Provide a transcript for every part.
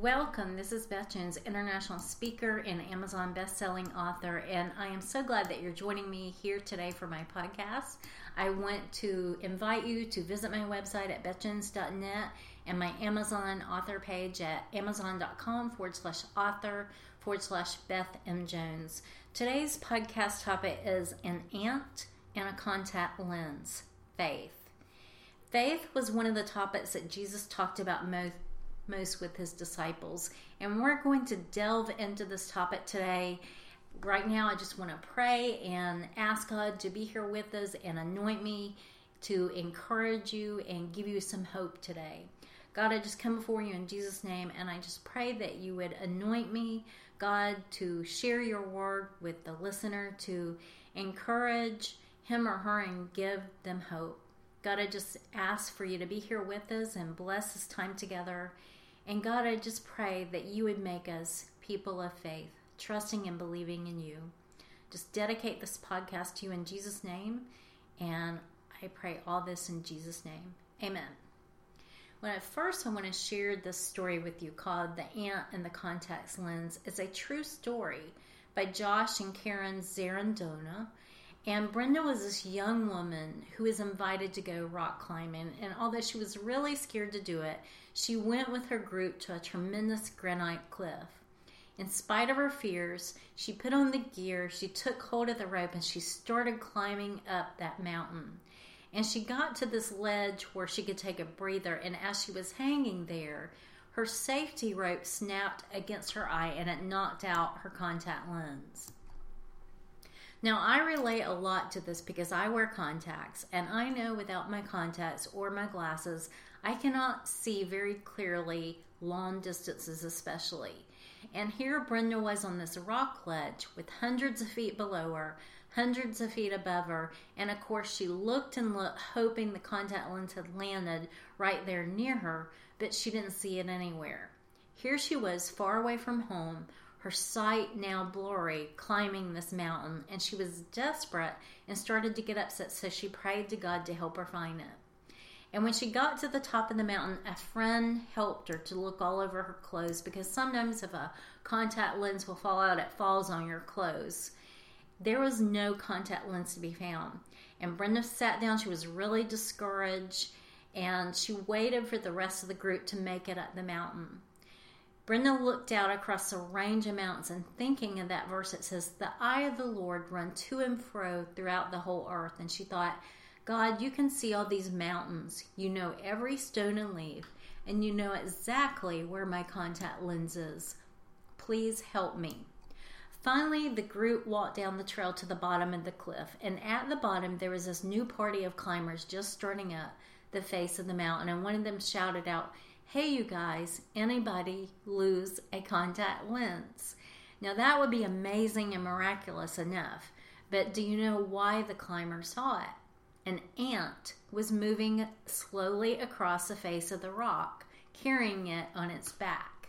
Welcome. This is Beth Jones, international speaker and Amazon best-selling author, and I am so glad that you're joining me here today for my podcast. I want to invite you to visit my website at bethjones.net and my Amazon author page at amazon.com forward slash author forward slash Beth M. Jones. Today's podcast topic is an ant and a contact lens, faith. Faith was one of the topics that Jesus talked about most most with his disciples. And we're going to delve into this topic today. Right now, I just want to pray and ask God to be here with us and anoint me to encourage you and give you some hope today. God, I just come before you in Jesus' name and I just pray that you would anoint me, God, to share your word with the listener, to encourage him or her and give them hope. God, I just ask for you to be here with us and bless this time together. And God, I just pray that you would make us people of faith, trusting and believing in you. Just dedicate this podcast to you in Jesus' name. And I pray all this in Jesus' name. Amen. When at first I want to share this story with you called The Ant and the Contact Lens. It's a true story by Josh and Karen Zarandona. And Brenda was this young woman who was invited to go rock climbing. And although she was really scared to do it, she went with her group to a tremendous granite cliff. In spite of her fears, she put on the gear, she took hold of the rope, and she started climbing up that mountain. And she got to this ledge where she could take a breather. And as she was hanging there, her safety rope snapped against her eye and it knocked out her contact lens. Now, I relate a lot to this because I wear contacts, and I know without my contacts or my glasses, I cannot see very clearly long distances, especially. And here Brenda was on this rock ledge with hundreds of feet below her, hundreds of feet above her, and of course she looked and looked, hoping the contact lens had landed right there near her, but she didn't see it anywhere. Here she was, far away from home, her sight now blurry, climbing this mountain, and she was desperate and started to get upset, so she prayed to God to help her find it. And when she got to the top of the mountain, a friend helped her to look all over her clothes because sometimes if a contact lens will fall out, it falls on your clothes. There was no contact lens to be found. And Brenda sat down. She was really discouraged and she waited for the rest of the group to make it up the mountain. Brenda looked out across a range of mountains and thinking of that verse that says, The eye of the Lord run to and fro throughout the whole earth. And she thought, God, you can see all these mountains. You know every stone and leaf, and you know exactly where my contact lens is. Please help me. Finally, the group walked down the trail to the bottom of the cliff, and at the bottom there was this new party of climbers just starting up the face of the mountain, and one of them shouted out, hey, you guys, anybody lose a contact lens? Now, that would be amazing and miraculous enough, but do you know why the climber saw it? An ant was moving slowly across the face of the rock, carrying it on its back.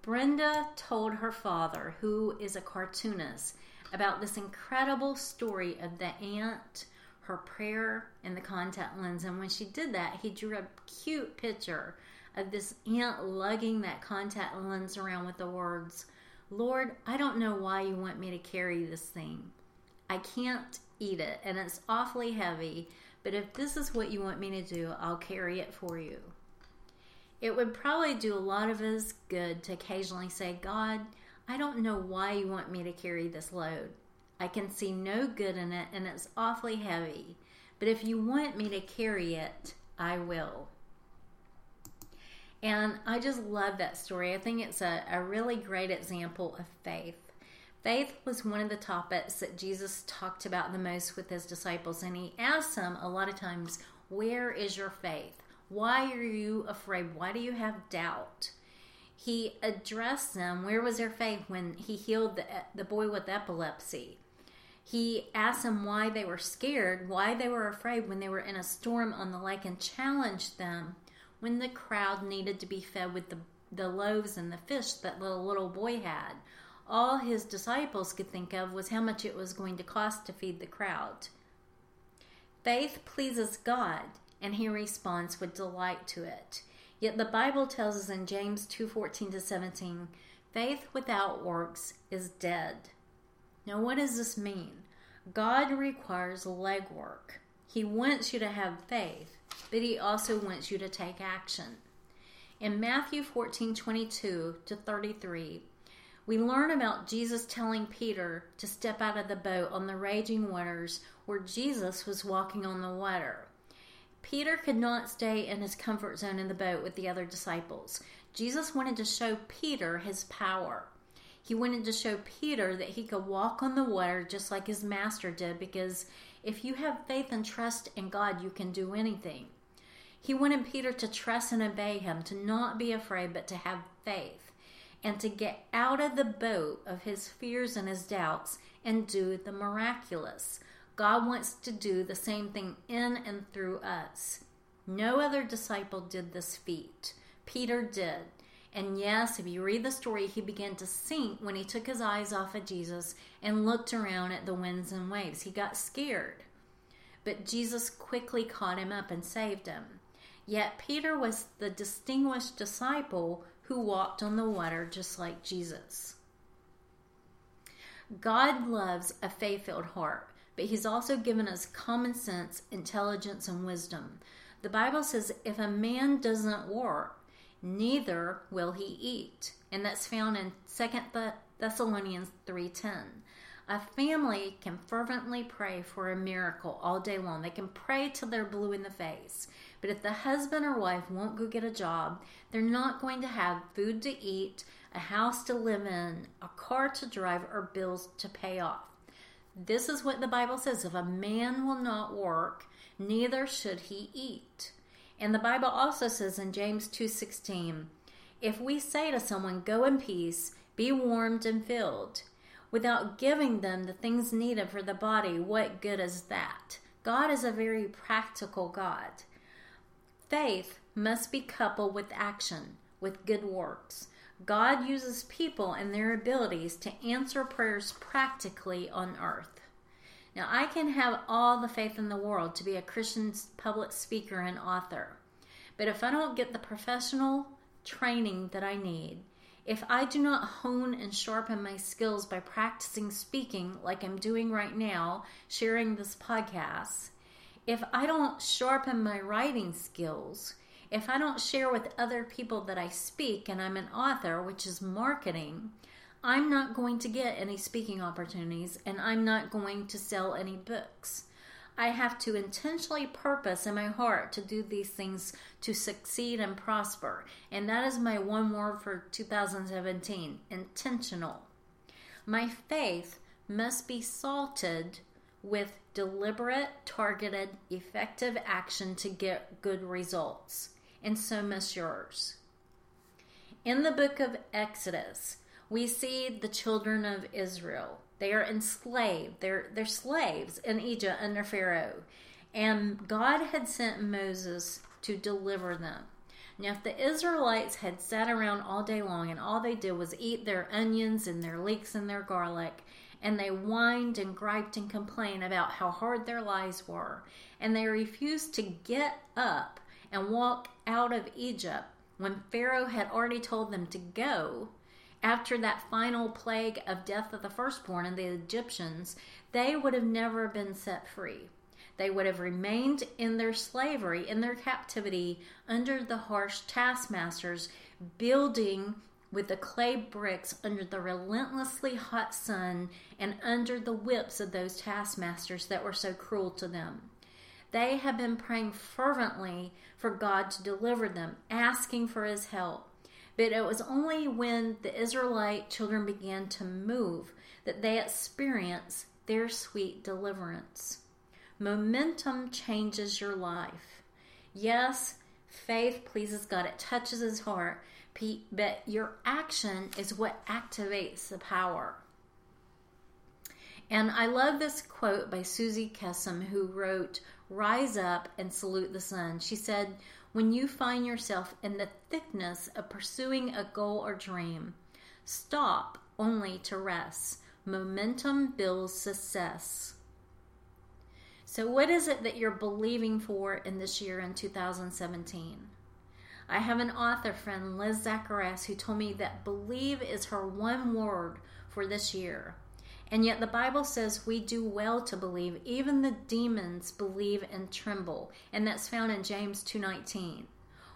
Brenda told her father, who is a cartoonist, about this incredible story of the ant her prayer in the contact lens. And when she did that, he drew a cute picture of this ant lugging that contact lens around with the words, Lord, I don't know why you want me to carry this thing. I can't eat it, and it's awfully heavy, but if this is what you want me to do, I'll carry it for you. It would probably do a lot of us good to occasionally say, God, I don't know why you want me to carry this load. I can see no good in it and it's awfully heavy. But if you want me to carry it, I will. And I just love that story. I think it's a, a really great example of faith. Faith was one of the topics that Jesus talked about the most with his disciples, and he asked them a lot of times, Where is your faith? Why are you afraid? Why do you have doubt? He addressed them, Where was their faith when he healed the, the boy with epilepsy? He asked them why they were scared, why they were afraid when they were in a storm on the lake, and challenged them when the crowd needed to be fed with the, the loaves and the fish that the little boy had. All his disciples could think of was how much it was going to cost to feed the crowd. Faith pleases God, and he responds with delight to it. Yet the Bible tells us in James 2:14 to 17, faith without works is dead. Now what does this mean? God requires legwork. He wants you to have faith, but he also wants you to take action. In Matthew 14:22 to 33, we learn about Jesus telling Peter to step out of the boat on the raging waters where Jesus was walking on the water. Peter could not stay in his comfort zone in the boat with the other disciples. Jesus wanted to show Peter his power. He wanted to show Peter that he could walk on the water just like his master did because if you have faith and trust in God, you can do anything. He wanted Peter to trust and obey him, to not be afraid, but to have faith, and to get out of the boat of his fears and his doubts and do the miraculous. God wants to do the same thing in and through us. No other disciple did this feat. Peter did. And yes, if you read the story, he began to sink when he took his eyes off of Jesus and looked around at the winds and waves. He got scared. But Jesus quickly caught him up and saved him. Yet Peter was the distinguished disciple who walked on the water just like Jesus. God loves a faith filled heart, but He's also given us common sense, intelligence, and wisdom. The Bible says, if a man doesn't work, neither will he eat. And that's found in 2 Thessalonians 3:10. A family can fervently pray for a miracle all day long. They can pray till they're blue in the face. But if the husband or wife won't go get a job, they're not going to have food to eat, a house to live in, a car to drive, or bills to pay off. This is what the Bible says if a man will not work, neither should he eat. And the Bible also says in James 2:16, if we say to someone, "Go in peace, be warmed and filled," without giving them the things needed for the body, what good is that? God is a very practical God. Faith must be coupled with action, with good works. God uses people and their abilities to answer prayers practically on earth. Now, I can have all the faith in the world to be a Christian public speaker and author, but if I don't get the professional training that I need, if I do not hone and sharpen my skills by practicing speaking like I'm doing right now, sharing this podcast, if I don't sharpen my writing skills, if I don't share with other people that I speak and I'm an author, which is marketing, I'm not going to get any speaking opportunities and I'm not going to sell any books. I have to intentionally purpose in my heart to do these things to succeed and prosper. And that is my one word for 2017 intentional. My faith must be salted with deliberate, targeted, effective action to get good results. And so must yours. In the book of Exodus, we see the children of Israel. They are enslaved. They're they're slaves in Egypt under Pharaoh. And God had sent Moses to deliver them. Now, if the Israelites had sat around all day long and all they did was eat their onions and their leeks and their garlic and they whined and griped and complained about how hard their lives were, and they refused to get up and walk out of Egypt when Pharaoh had already told them to go. After that final plague of death of the firstborn and the Egyptians, they would have never been set free. They would have remained in their slavery, in their captivity, under the harsh taskmasters, building with the clay bricks under the relentlessly hot sun and under the whips of those taskmasters that were so cruel to them. They had been praying fervently for God to deliver them, asking for his help. But it was only when the Israelite children began to move that they experienced their sweet deliverance. Momentum changes your life. Yes, faith pleases God, it touches his heart, but your action is what activates the power. And I love this quote by Suzy Kassem, who wrote, Rise up and salute the sun. She said, When you find yourself in the thickness of pursuing a goal or dream, stop only to rest. Momentum builds success. So, what is it that you're believing for in this year in 2017? I have an author friend, Liz Zacharias, who told me that believe is her one word for this year. And yet the Bible says we do well to believe. Even the demons believe and tremble. And that's found in James 2:19.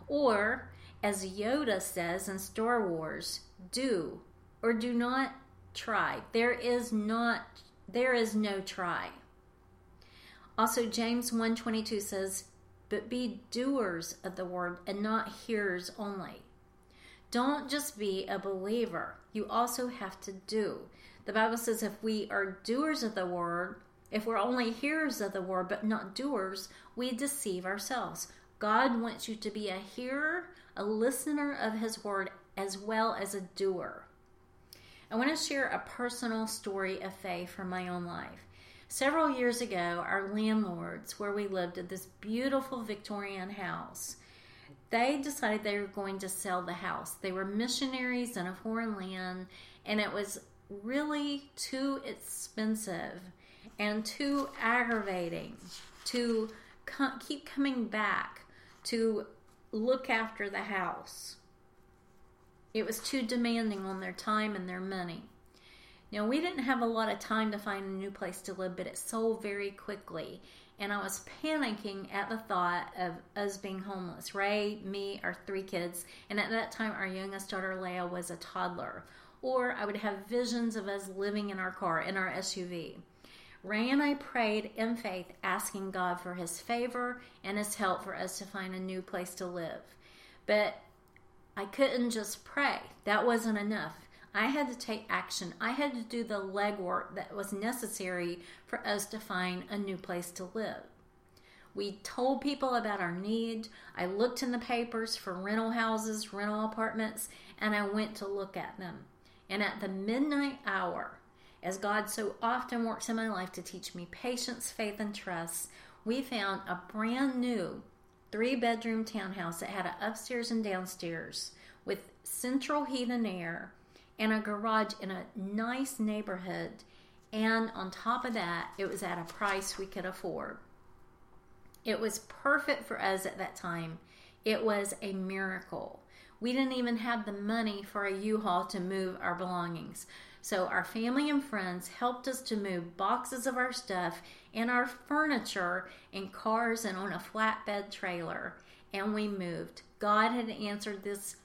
Or as Yoda says in Star Wars, do or do not try. There is not there is no try. Also James 1:22 says, "But be doers of the word and not hearers only." Don't just be a believer. You also have to do. The Bible says if we are doers of the word, if we're only hearers of the word but not doers, we deceive ourselves. God wants you to be a hearer, a listener of his word, as well as a doer. I want to share a personal story of faith from my own life. Several years ago, our landlords, where we lived at this beautiful Victorian house, they decided they were going to sell the house. They were missionaries in a foreign land, and it was really too expensive and too aggravating to co- keep coming back to look after the house. It was too demanding on their time and their money. Now, we didn't have a lot of time to find a new place to live, but it sold very quickly. And I was panicking at the thought of us being homeless. Ray, me, our three kids, and at that time, our youngest daughter, Leah, was a toddler or I would have visions of us living in our car, in our SUV. Ray and I prayed in faith, asking God for His favor and His help for us to find a new place to live. But I couldn't just pray, that wasn't enough. I had to take action. I had to do the legwork that was necessary for us to find a new place to live. We told people about our need. I looked in the papers for rental houses, rental apartments, and I went to look at them. And at the midnight hour, as God so often works in my life to teach me patience, faith, and trust, we found a brand new three bedroom townhouse that had an upstairs and downstairs with central heat and air and a garage in a nice neighborhood. And on top of that, it was at a price we could afford. It was perfect for us at that time. It was a miracle. We didn't even have the money for a U-Haul to move our belongings. So our family and friends helped us to move boxes of our stuff and our furniture in cars and on a flatbed trailer and we moved. God had answered this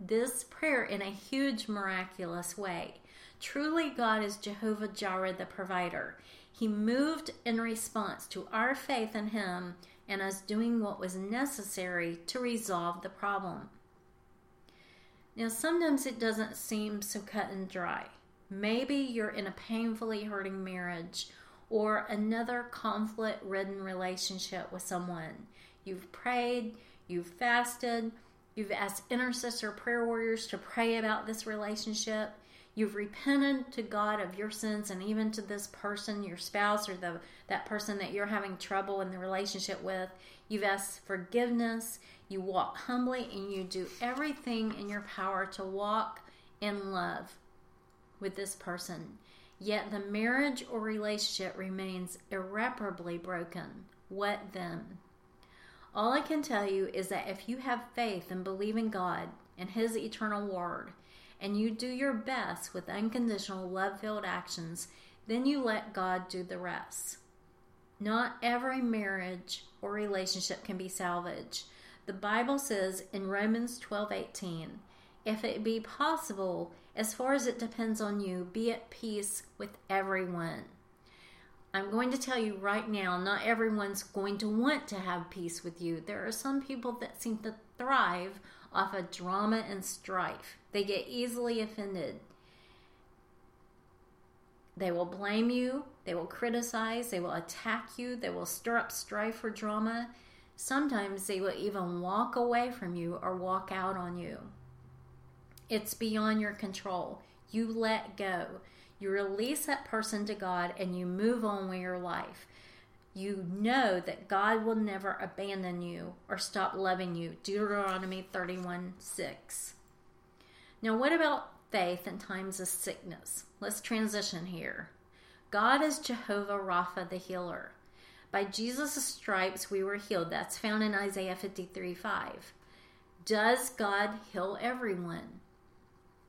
this prayer in a huge miraculous way. Truly God is Jehovah Jireh the provider. He moved in response to our faith in him and us doing what was necessary to resolve the problem. Now, sometimes it doesn't seem so cut and dry. Maybe you're in a painfully hurting marriage or another conflict ridden relationship with someone. You've prayed, you've fasted, you've asked intercessor prayer warriors to pray about this relationship. You've repented to God of your sins and even to this person, your spouse, or the, that person that you're having trouble in the relationship with. You've asked forgiveness. You walk humbly and you do everything in your power to walk in love with this person. Yet the marriage or relationship remains irreparably broken. What then? All I can tell you is that if you have faith and believe in God and His eternal word, and you do your best with unconditional love filled actions, then you let God do the rest. Not every marriage or relationship can be salvaged. The Bible says in Romans 12:18, if it be possible, as far as it depends on you, be at peace with everyone. I'm going to tell you right now, not everyone's going to want to have peace with you. There are some people that seem to thrive off of drama and strife. They get easily offended. They will blame you, they will criticize, they will attack you, they will stir up strife or drama. Sometimes they will even walk away from you or walk out on you. It's beyond your control. You let go. You release that person to God and you move on with your life. You know that God will never abandon you or stop loving you. Deuteronomy 31 6. Now, what about faith in times of sickness? Let's transition here. God is Jehovah Rapha, the healer. By Jesus' stripes we were healed. That's found in Isaiah 53 5. Does God heal everyone?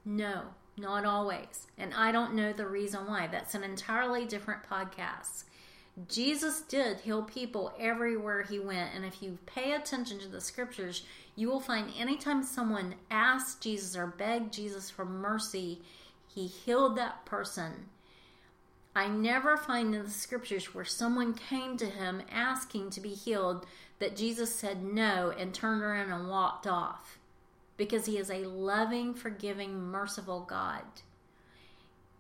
No, not always. And I don't know the reason why. That's an entirely different podcast. Jesus did heal people everywhere he went. And if you pay attention to the scriptures, you will find anytime someone asked Jesus or begged Jesus for mercy, he healed that person. I never find in the scriptures where someone came to him asking to be healed that Jesus said no and turned around and walked off because he is a loving, forgiving, merciful God.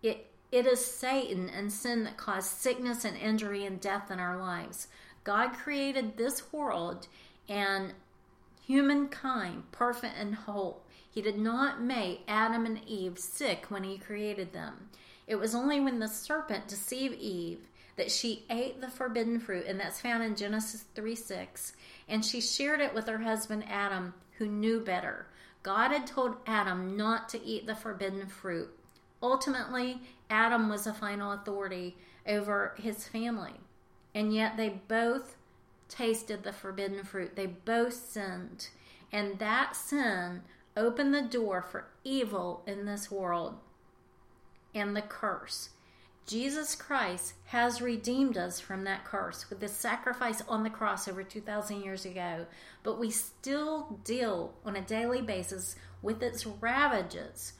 It it is Satan and sin that cause sickness and injury and death in our lives. God created this world and humankind perfect and whole. He did not make Adam and Eve sick when he created them. It was only when the serpent deceived Eve that she ate the forbidden fruit, and that's found in Genesis 3 6. And she shared it with her husband Adam, who knew better. God had told Adam not to eat the forbidden fruit. Ultimately, Adam was the final authority over his family. And yet they both tasted the forbidden fruit. They both sinned. And that sin opened the door for evil in this world and the curse. Jesus Christ has redeemed us from that curse with the sacrifice on the cross over 2,000 years ago, but we still deal on a daily basis with its ravages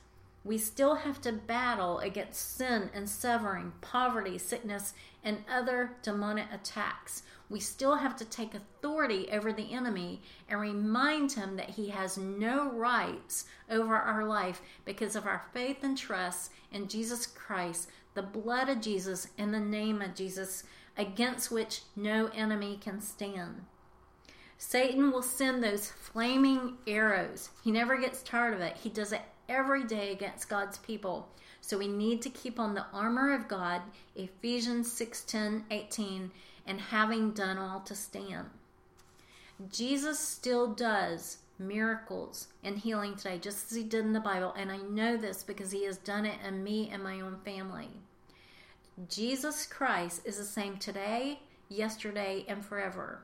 we still have to battle against sin and severing, poverty, sickness, and other demonic attacks. We still have to take authority over the enemy and remind him that he has no rights over our life because of our faith and trust in Jesus Christ, the blood of Jesus, and the name of Jesus, against which no enemy can stand. Satan will send those flaming arrows. He never gets tired of it. He does it every day against God's people. So we need to keep on the armor of God, Ephesians 6 10, 18, and having done all to stand. Jesus still does miracles and healing today, just as he did in the Bible. And I know this because he has done it in me and my own family. Jesus Christ is the same today, yesterday, and forever.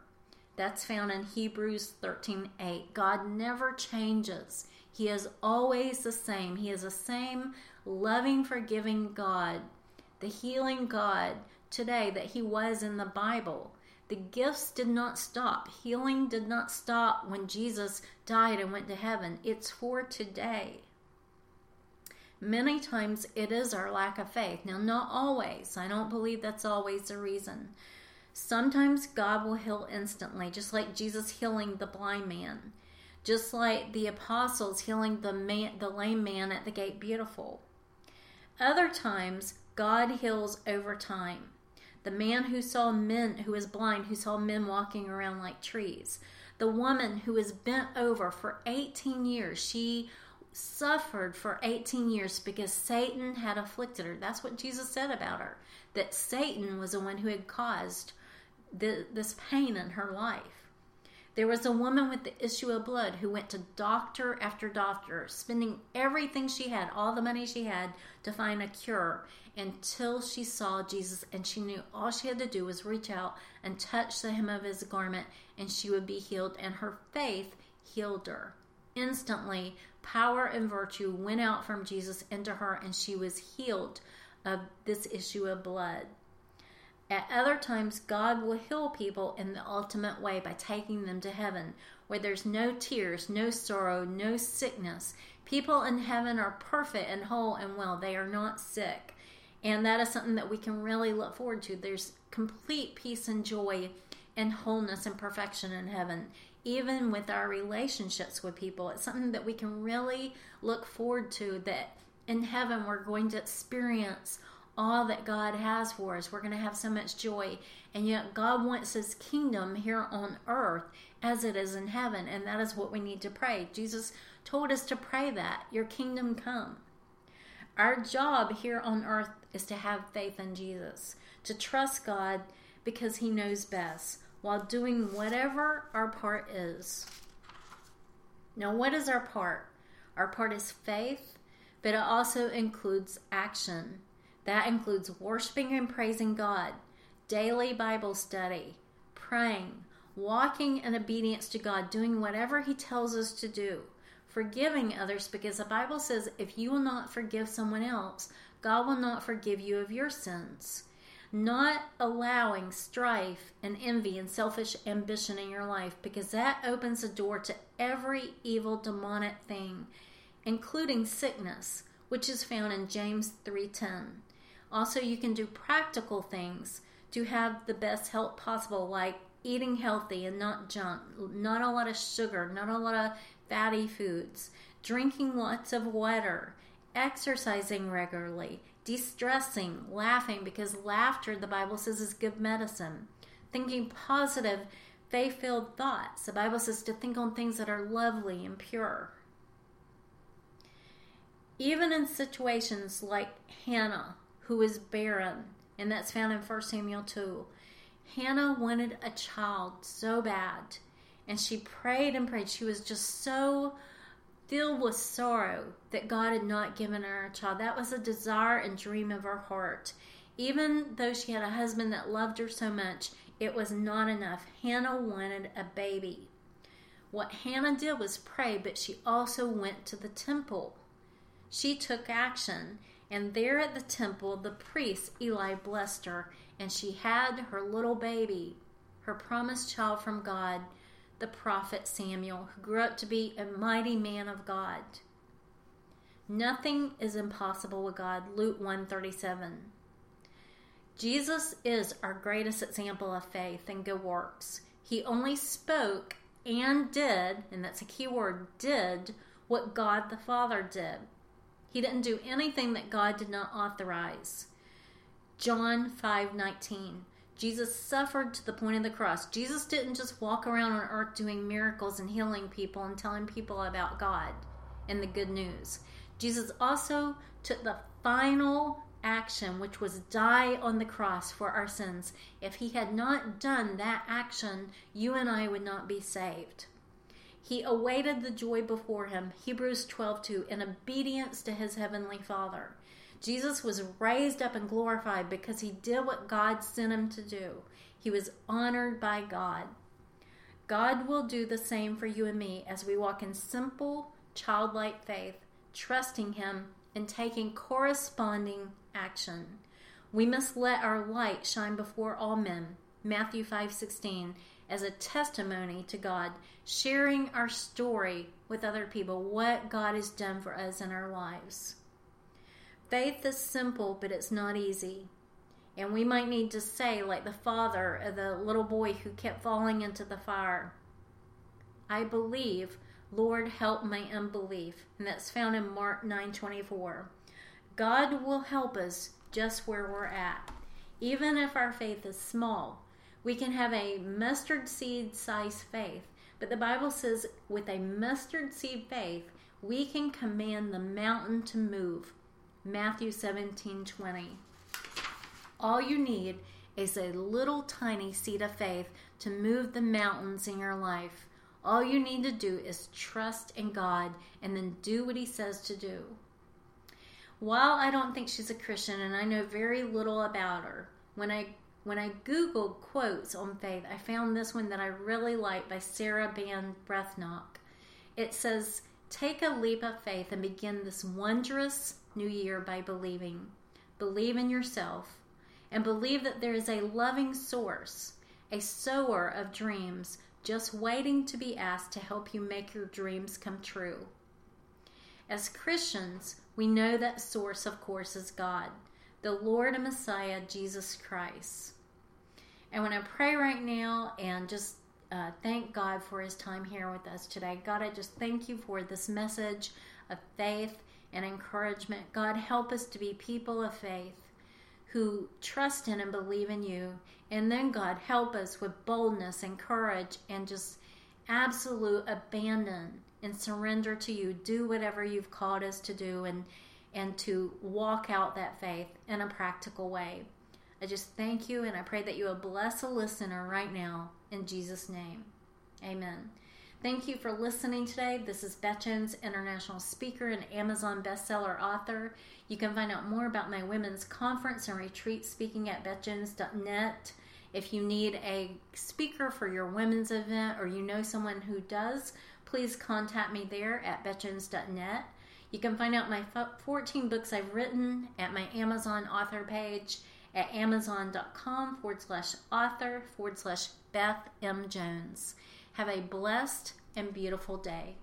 That's found in Hebrews 13 8. God never changes. He is always the same. He is the same loving, forgiving God, the healing God today that He was in the Bible. The gifts did not stop. Healing did not stop when Jesus died and went to heaven. It's for today. Many times it is our lack of faith. Now, not always. I don't believe that's always the reason. Sometimes God will heal instantly, just like Jesus healing the blind man just like the apostles healing the man, the lame man at the gate beautiful. Other times, God heals over time. The man who saw men, who was blind, who saw men walking around like trees. The woman who was bent over for 18 years, she suffered for 18 years because Satan had afflicted her. That's what Jesus said about her, that Satan was the one who had caused the, this pain in her life. There was a woman with the issue of blood who went to doctor after doctor, spending everything she had, all the money she had, to find a cure until she saw Jesus and she knew all she had to do was reach out and touch the hem of his garment and she would be healed. And her faith healed her. Instantly, power and virtue went out from Jesus into her and she was healed of this issue of blood. At other times, God will heal people in the ultimate way by taking them to heaven, where there's no tears, no sorrow, no sickness. People in heaven are perfect and whole and well. They are not sick. And that is something that we can really look forward to. There's complete peace and joy and wholeness and perfection in heaven. Even with our relationships with people, it's something that we can really look forward to that in heaven we're going to experience all that God has for us. We're going to have so much joy. And yet, God wants His kingdom here on earth as it is in heaven. And that is what we need to pray. Jesus told us to pray that Your kingdom come. Our job here on earth is to have faith in Jesus, to trust God because He knows best while doing whatever our part is. Now, what is our part? Our part is faith, but it also includes action. That includes worshiping and praising God, daily Bible study, praying, walking in obedience to God, doing whatever He tells us to do, forgiving others, because the Bible says if you will not forgive someone else, God will not forgive you of your sins. Not allowing strife and envy and selfish ambition in your life, because that opens the door to every evil demonic thing, including sickness, which is found in James 3:10. Also, you can do practical things to have the best health possible, like eating healthy and not junk, not a lot of sugar, not a lot of fatty foods, drinking lots of water, exercising regularly, de stressing, laughing, because laughter, the Bible says, is good medicine, thinking positive, faith filled thoughts. The Bible says to think on things that are lovely and pure. Even in situations like Hannah, who is barren, and that's found in 1 Samuel 2. Hannah wanted a child so bad, and she prayed and prayed. She was just so filled with sorrow that God had not given her a child. That was a desire and dream of her heart. Even though she had a husband that loved her so much, it was not enough. Hannah wanted a baby. What Hannah did was pray, but she also went to the temple. She took action and there at the temple, the priest Eli blessed her, and she had her little baby, her promised child from God, the prophet Samuel, who grew up to be a mighty man of God. Nothing is impossible with God. Luke 137. Jesus is our greatest example of faith and good works. He only spoke and did, and that's a key word, did what God the Father did. He didn't do anything that God did not authorize. John 5:19. Jesus suffered to the point of the cross. Jesus didn't just walk around on earth doing miracles and healing people and telling people about God and the good news. Jesus also took the final action, which was die on the cross for our sins. If he had not done that action, you and I would not be saved. He awaited the joy before him, Hebrews 12 2, in obedience to his heavenly Father. Jesus was raised up and glorified because he did what God sent him to do. He was honored by God. God will do the same for you and me as we walk in simple, childlike faith, trusting him and taking corresponding action. We must let our light shine before all men. Matthew 5:16 as a testimony to God, sharing our story with other people, what God has done for us in our lives. Faith is simple, but it's not easy. And we might need to say, like the father of the little boy who kept falling into the fire, I believe, Lord, help my unbelief. And that's found in Mark 9:24. God will help us just where we're at. Even if our faith is small, we can have a mustard seed size faith, but the Bible says with a mustard seed faith, we can command the mountain to move. Matthew 17 20. All you need is a little tiny seed of faith to move the mountains in your life. All you need to do is trust in God and then do what He says to do. While I don't think she's a Christian and I know very little about her, when I when I Googled quotes on faith, I found this one that I really like by Sarah Ban Breathnach. It says, Take a leap of faith and begin this wondrous new year by believing. Believe in yourself and believe that there is a loving source, a sower of dreams, just waiting to be asked to help you make your dreams come true. As Christians, we know that source, of course, is God, the Lord and Messiah, Jesus Christ. And when I pray right now and just uh, thank God for his time here with us today, God, I just thank you for this message of faith and encouragement. God, help us to be people of faith who trust in and believe in you. And then, God, help us with boldness and courage and just absolute abandon and surrender to you. Do whatever you've called us to do and and to walk out that faith in a practical way. I just thank you and I pray that you will bless a listener right now in Jesus' name. Amen. Thank you for listening today. This is Beth Jones, international speaker and Amazon bestseller author. You can find out more about my women's conference and retreat speaking at bethjones.net. If you need a speaker for your women's event or you know someone who does, please contact me there at bethjones.net. You can find out my 14 books I've written at my Amazon author page at amazon.com forward slash author forward slash Beth M. Jones. Have a blessed and beautiful day.